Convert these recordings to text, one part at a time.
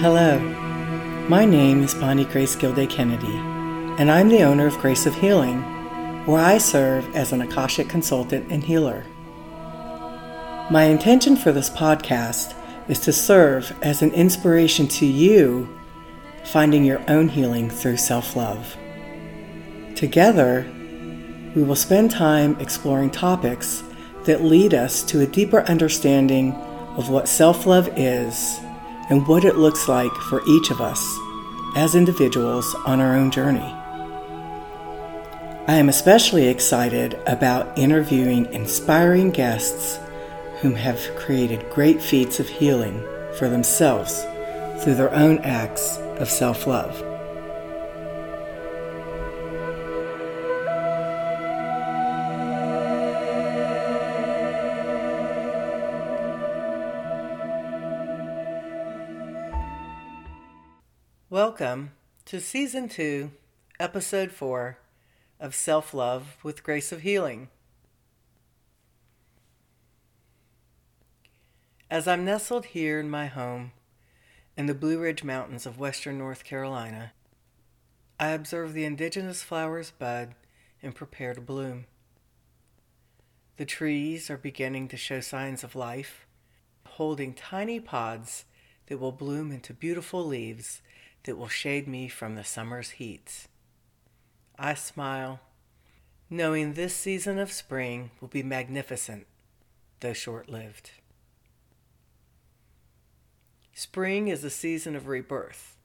Hello, my name is Bonnie Grace Gilday Kennedy, and I'm the owner of Grace of Healing, where I serve as an Akashic consultant and healer. My intention for this podcast is to serve as an inspiration to you finding your own healing through self love. Together, we will spend time exploring topics that lead us to a deeper understanding of what self love is and what it looks like for each of us as individuals on our own journey. I am especially excited about interviewing inspiring guests whom have created great feats of healing for themselves through their own acts of self love. Welcome to Season 2, Episode 4 of Self Love with Grace of Healing. As I'm nestled here in my home in the Blue Ridge Mountains of western North Carolina, I observe the indigenous flowers bud and prepare to bloom. The trees are beginning to show signs of life, holding tiny pods that will bloom into beautiful leaves that will shade me from the summer's heats. I smile, knowing this season of spring will be magnificent, though short lived. Spring is a season of rebirth.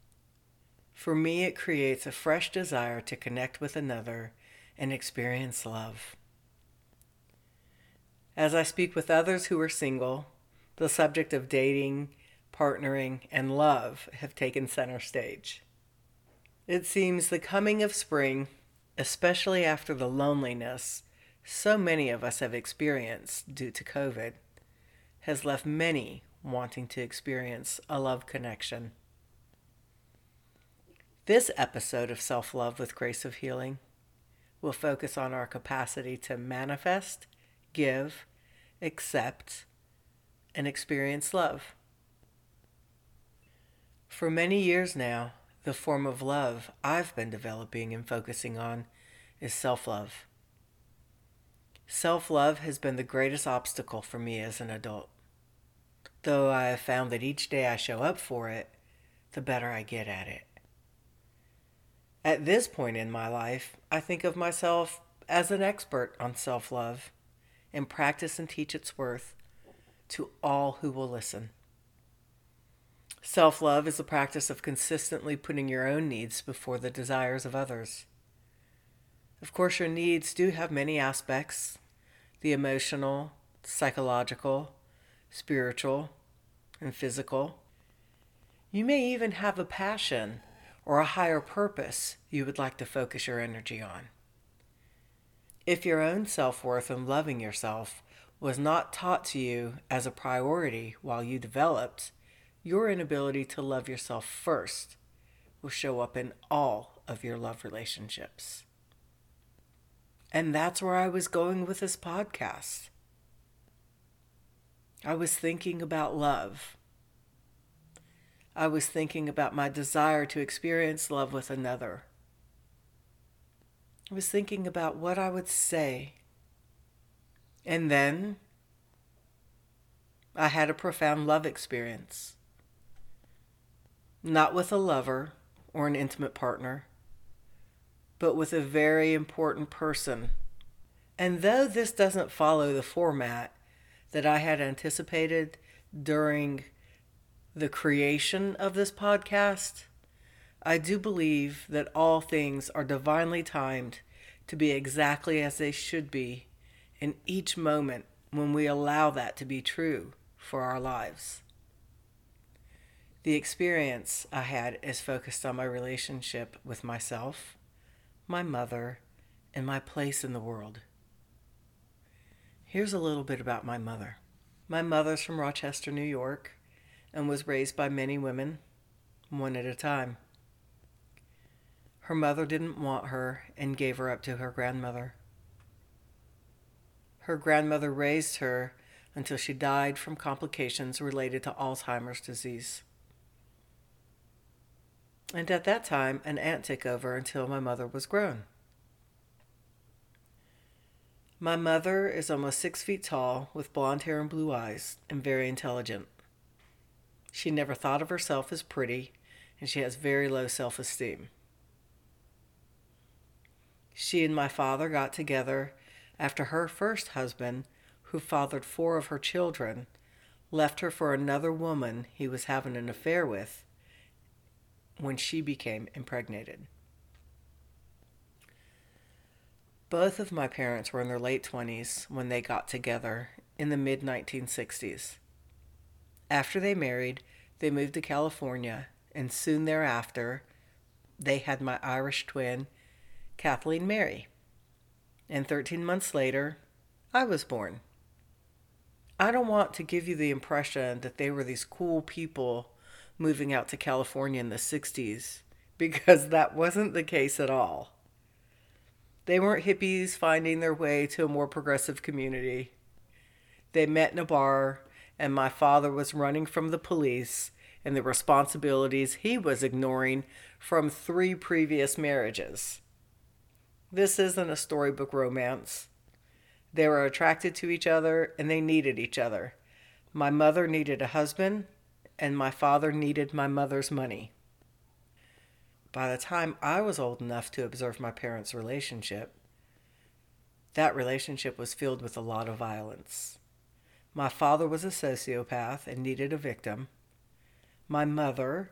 For me, it creates a fresh desire to connect with another and experience love. As I speak with others who are single, the subject of dating partnering, and love have taken center stage. It seems the coming of spring, especially after the loneliness so many of us have experienced due to COVID, has left many wanting to experience a love connection. This episode of Self Love with Grace of Healing will focus on our capacity to manifest, give, accept, and experience love. For many years now, the form of love I've been developing and focusing on is self love. Self love has been the greatest obstacle for me as an adult. Though I have found that each day I show up for it, the better I get at it. At this point in my life, I think of myself as an expert on self love and practice and teach its worth to all who will listen. Self love is the practice of consistently putting your own needs before the desires of others. Of course, your needs do have many aspects the emotional, psychological, spiritual, and physical. You may even have a passion or a higher purpose you would like to focus your energy on. If your own self worth and loving yourself was not taught to you as a priority while you developed, your inability to love yourself first will show up in all of your love relationships. And that's where I was going with this podcast. I was thinking about love. I was thinking about my desire to experience love with another. I was thinking about what I would say. And then I had a profound love experience not with a lover or an intimate partner, but with a very important person. And though this doesn't follow the format that I had anticipated during the creation of this podcast, I do believe that all things are divinely timed to be exactly as they should be in each moment when we allow that to be true for our lives. The experience I had is focused on my relationship with myself, my mother, and my place in the world. Here's a little bit about my mother. My mother's from Rochester, New York, and was raised by many women, one at a time. Her mother didn't want her and gave her up to her grandmother. Her grandmother raised her until she died from complications related to Alzheimer's disease. And at that time, an aunt took over until my mother was grown. My mother is almost six feet tall, with blonde hair and blue eyes, and very intelligent. She never thought of herself as pretty, and she has very low self esteem. She and my father got together after her first husband, who fathered four of her children, left her for another woman he was having an affair with when she became impregnated. Both of my parents were in their late 20s when they got together in the mid 1960s. After they married, they moved to California, and soon thereafter, they had my Irish twin, Kathleen Mary. And 13 months later, I was born. I don't want to give you the impression that they were these cool people moving out to California in the 60s, because that wasn't the case at all. They weren't hippies finding their way to a more progressive community. They met in a bar, and my father was running from the police and the responsibilities he was ignoring from three previous marriages. This isn't a storybook romance. They were attracted to each other and they needed each other. My mother needed a husband, and my father needed my mother's money. By the time I was old enough to observe my parents' relationship, that relationship was filled with a lot of violence. My father was a sociopath and needed a victim. My mother,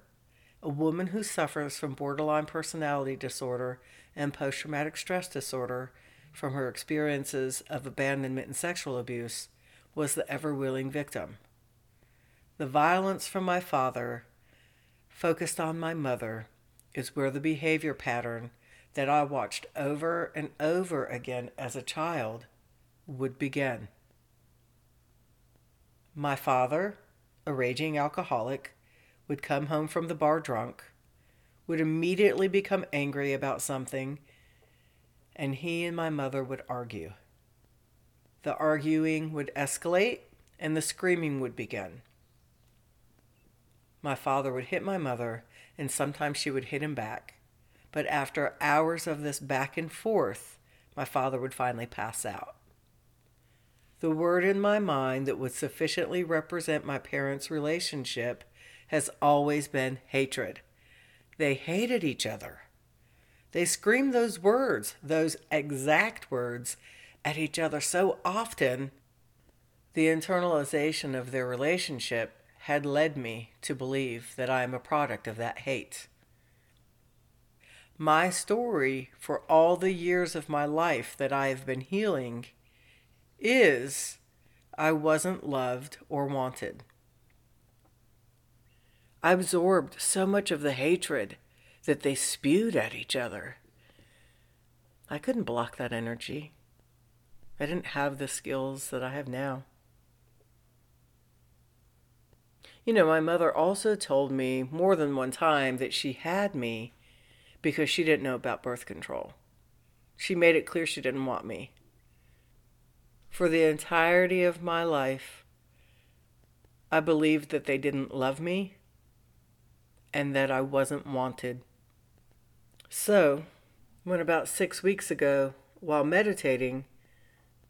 a woman who suffers from borderline personality disorder and post traumatic stress disorder from her experiences of abandonment and sexual abuse, was the ever willing victim. The violence from my father focused on my mother is where the behavior pattern that I watched over and over again as a child would begin. My father, a raging alcoholic, would come home from the bar drunk, would immediately become angry about something, and he and my mother would argue. The arguing would escalate and the screaming would begin. My father would hit my mother and sometimes she would hit him back. But after hours of this back and forth, my father would finally pass out. The word in my mind that would sufficiently represent my parents' relationship has always been hatred. They hated each other. They screamed those words, those exact words, at each other so often, the internalization of their relationship had led me to believe that I am a product of that hate. My story for all the years of my life that I have been healing is I wasn't loved or wanted. I absorbed so much of the hatred that they spewed at each other. I couldn't block that energy. I didn't have the skills that I have now. You know, my mother also told me more than one time that she had me because she didn't know about birth control. She made it clear she didn't want me. For the entirety of my life, I believed that they didn't love me and that I wasn't wanted. So, when about six weeks ago, while meditating,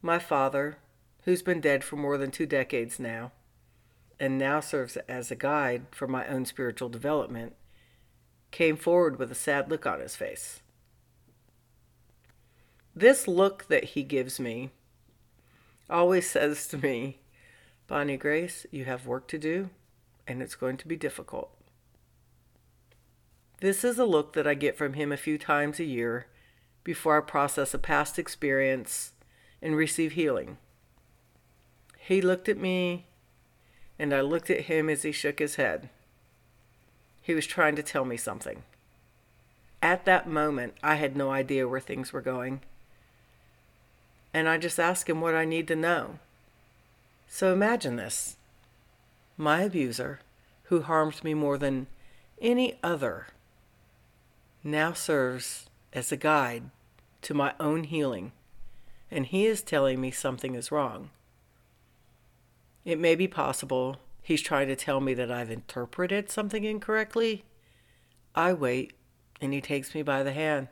my father, who's been dead for more than two decades now, and now serves as a guide for my own spiritual development, came forward with a sad look on his face. This look that he gives me always says to me, Bonnie Grace, you have work to do, and it's going to be difficult. This is a look that I get from him a few times a year before I process a past experience and receive healing. He looked at me and I looked at him as he shook his head. He was trying to tell me something. At that moment, I had no idea where things were going. And I just asked him what I need to know. So imagine this my abuser, who harmed me more than any other, now serves as a guide to my own healing, and he is telling me something is wrong. It may be possible he's trying to tell me that I've interpreted something incorrectly. I wait, and he takes me by the hand.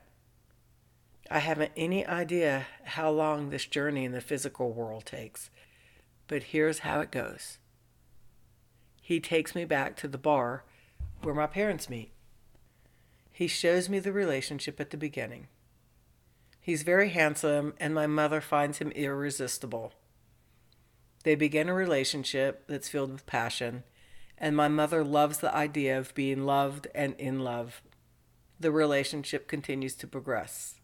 I haven't any idea how long this journey in the physical world takes, but here's how it goes. He takes me back to the bar where my parents meet. He shows me the relationship at the beginning. He's very handsome, and my mother finds him irresistible. They begin a relationship that's filled with passion, and my mother loves the idea of being loved and in love. The relationship continues to progress.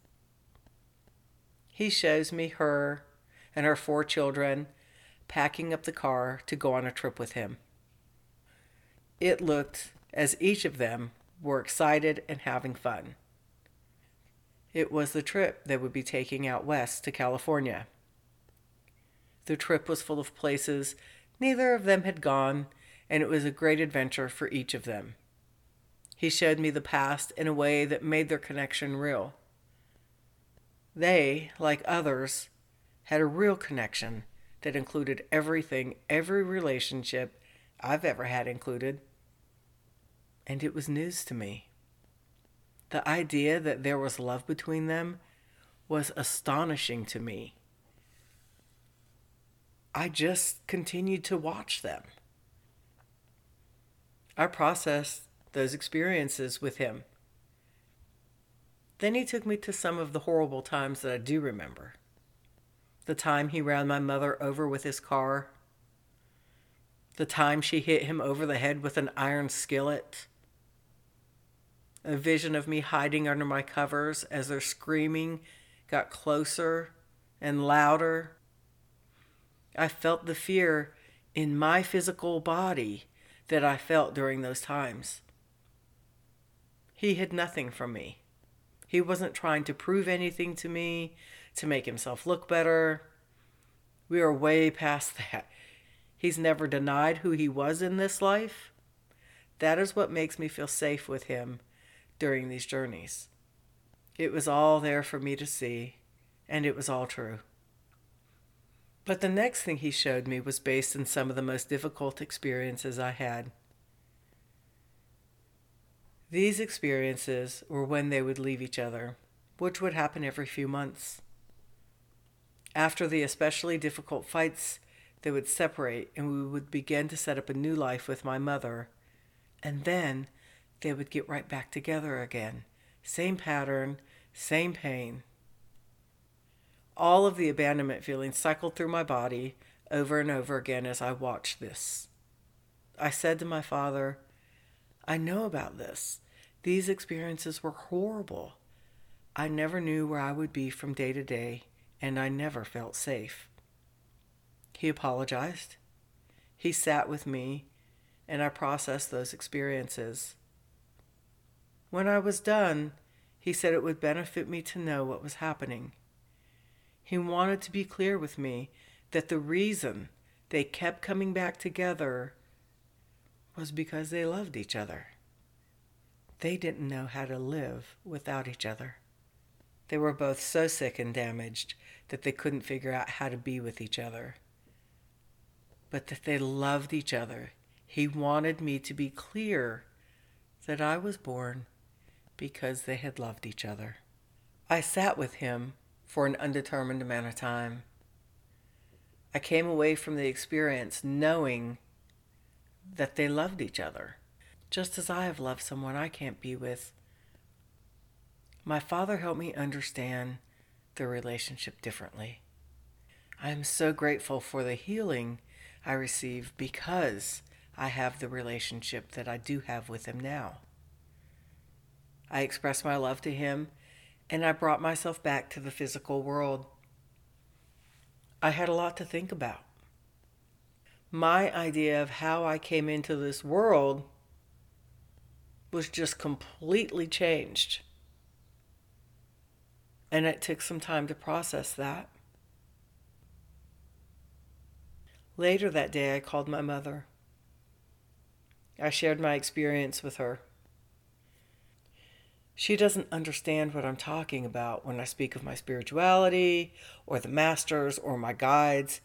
He shows me her and her four children packing up the car to go on a trip with him. It looked as each of them were excited and having fun. It was the trip they would be taking out west to California. The trip was full of places neither of them had gone, and it was a great adventure for each of them. He showed me the past in a way that made their connection real. They, like others, had a real connection that included everything every relationship I've ever had included and it was news to me. The idea that there was love between them was astonishing to me. I just continued to watch them. I processed those experiences with him. Then he took me to some of the horrible times that I do remember. The time he ran my mother over with his car, the time she hit him over the head with an iron skillet, a vision of me hiding under my covers as their screaming got closer and louder. I felt the fear in my physical body that I felt during those times. He hid nothing from me. He wasn't trying to prove anything to me, to make himself look better. We are way past that. He's never denied who he was in this life. That is what makes me feel safe with him during these journeys. It was all there for me to see, and it was all true. But the next thing he showed me was based on some of the most difficult experiences I had. These experiences were when they would leave each other, which would happen every few months. After the especially difficult fights, they would separate and we would begin to set up a new life with my mother. And then they would get right back together again. Same pattern, same pain. All of the abandonment feelings cycled through my body over and over again as I watched this. I said to my father, I know about this. These experiences were horrible. I never knew where I would be from day to day, and I never felt safe. He apologized. He sat with me, and I processed those experiences. When I was done, he said it would benefit me to know what was happening. He wanted to be clear with me that the reason they kept coming back together was because they loved each other. They didn't know how to live without each other. They were both so sick and damaged that they couldn't figure out how to be with each other. But that they loved each other. He wanted me to be clear that I was born because they had loved each other. I sat with him for an undetermined amount of time. I came away from the experience knowing that they loved each other, just as I have loved someone I can't be with. My father helped me understand the relationship differently. I am so grateful for the healing I received because I have the relationship that I do have with him now. I express my love to him, and I brought myself back to the physical world. I had a lot to think about. My idea of how I came into this world was just completely changed. And it took some time to process that. Later that day, I called my mother. I shared my experience with her. She doesn't understand what I'm talking about when I speak of my spirituality or the masters or my guides,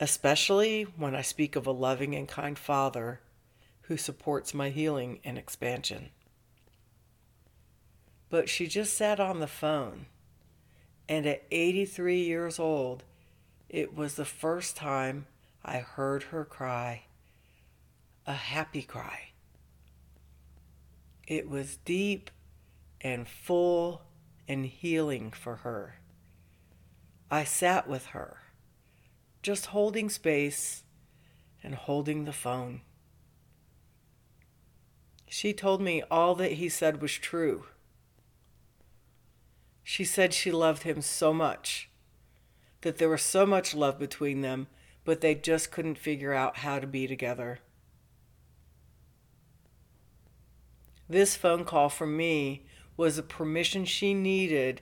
especially when I speak of a loving and kind Father who supports my healing and expansion. But she just sat on the phone, and at 83 years old, it was the first time I heard her cry, a happy cry. It was deep and full and healing for her. I sat with her, just holding space and holding the phone. She told me all that he said was true. She said she loved him so much, that there was so much love between them, but they just couldn't figure out how to be together. This phone call from me was a permission she needed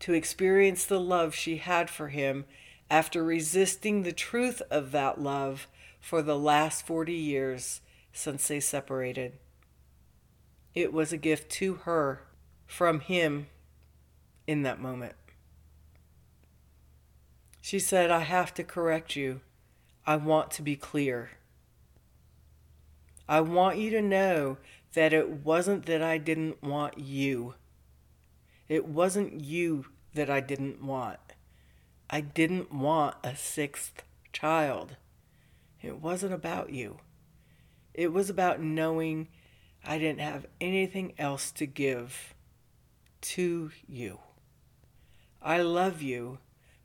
to experience the love she had for him after resisting the truth of that love for the last 40 years since they separated. It was a gift to her from him in that moment. She said, I have to correct you. I want to be clear. I want you to know that it wasn't that I didn't want you. It wasn't you that I didn't want. I didn't want a sixth child. It wasn't about you. It was about knowing I didn't have anything else to give to you. I love you,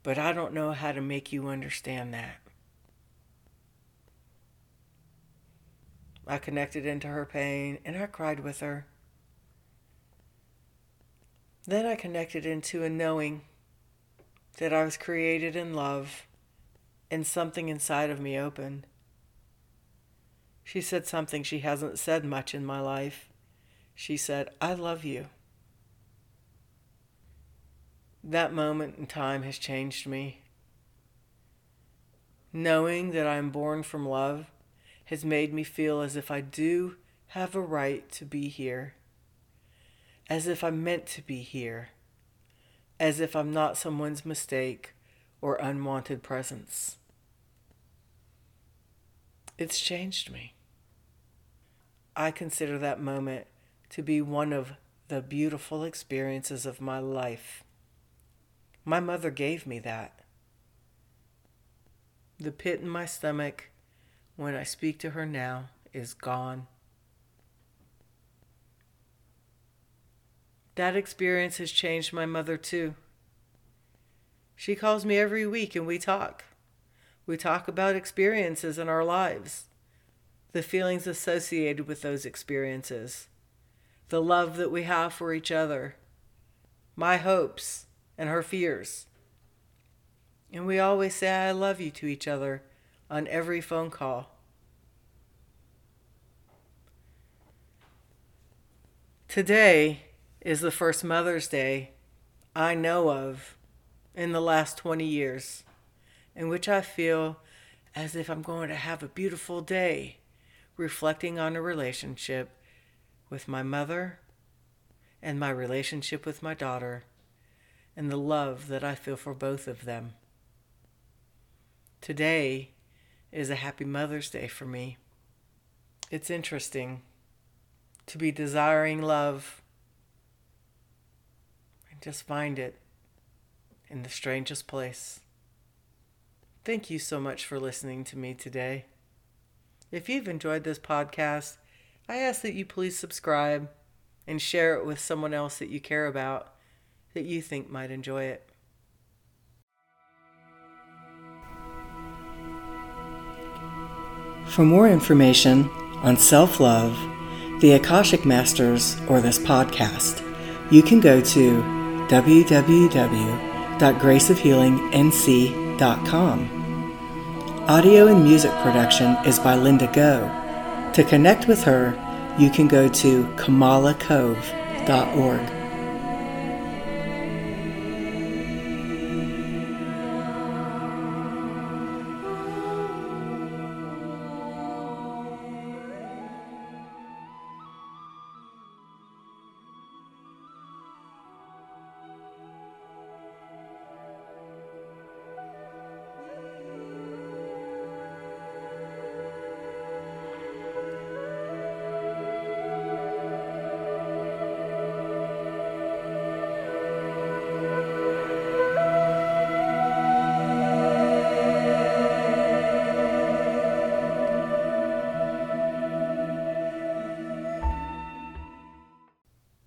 but I don't know how to make you understand that. I connected into her pain and I cried with her. Then I connected into a knowing that I was created in love and something inside of me opened. She said something she hasn't said much in my life. She said, I love you. That moment in time has changed me. Knowing that I am born from love has made me feel as if I do have a right to be here, as if I'm meant to be here, as if I'm not someone's mistake or unwanted presence. It's changed me. I consider that moment to be one of the beautiful experiences of my life. My mother gave me that. The pit in my stomach when I speak to her now is gone. That experience has changed my mother too. She calls me every week and we talk. We talk about experiences in our lives, the feelings associated with those experiences, the love that we have for each other, my hopes and her fears. And we always say, I love you to each other on every phone call. Today is the first Mother's Day I know of in the last 20 years, in which I feel as if I'm going to have a beautiful day reflecting on a relationship with my mother and my relationship with my daughter and the love that I feel for both of them. Today is a happy Mother's Day for me. It's interesting to be desiring love and just find it in the strangest place. Thank you so much for listening to me today. If you've enjoyed this podcast, I ask that you please subscribe and share it with someone else that you care about that you think might enjoy it. For more information on self love, the Akashic Masters, or this podcast, you can go to www.graceofhealingnc.com. Audio and music production is by Linda Go. To connect with her, you can go to kamalacove.org.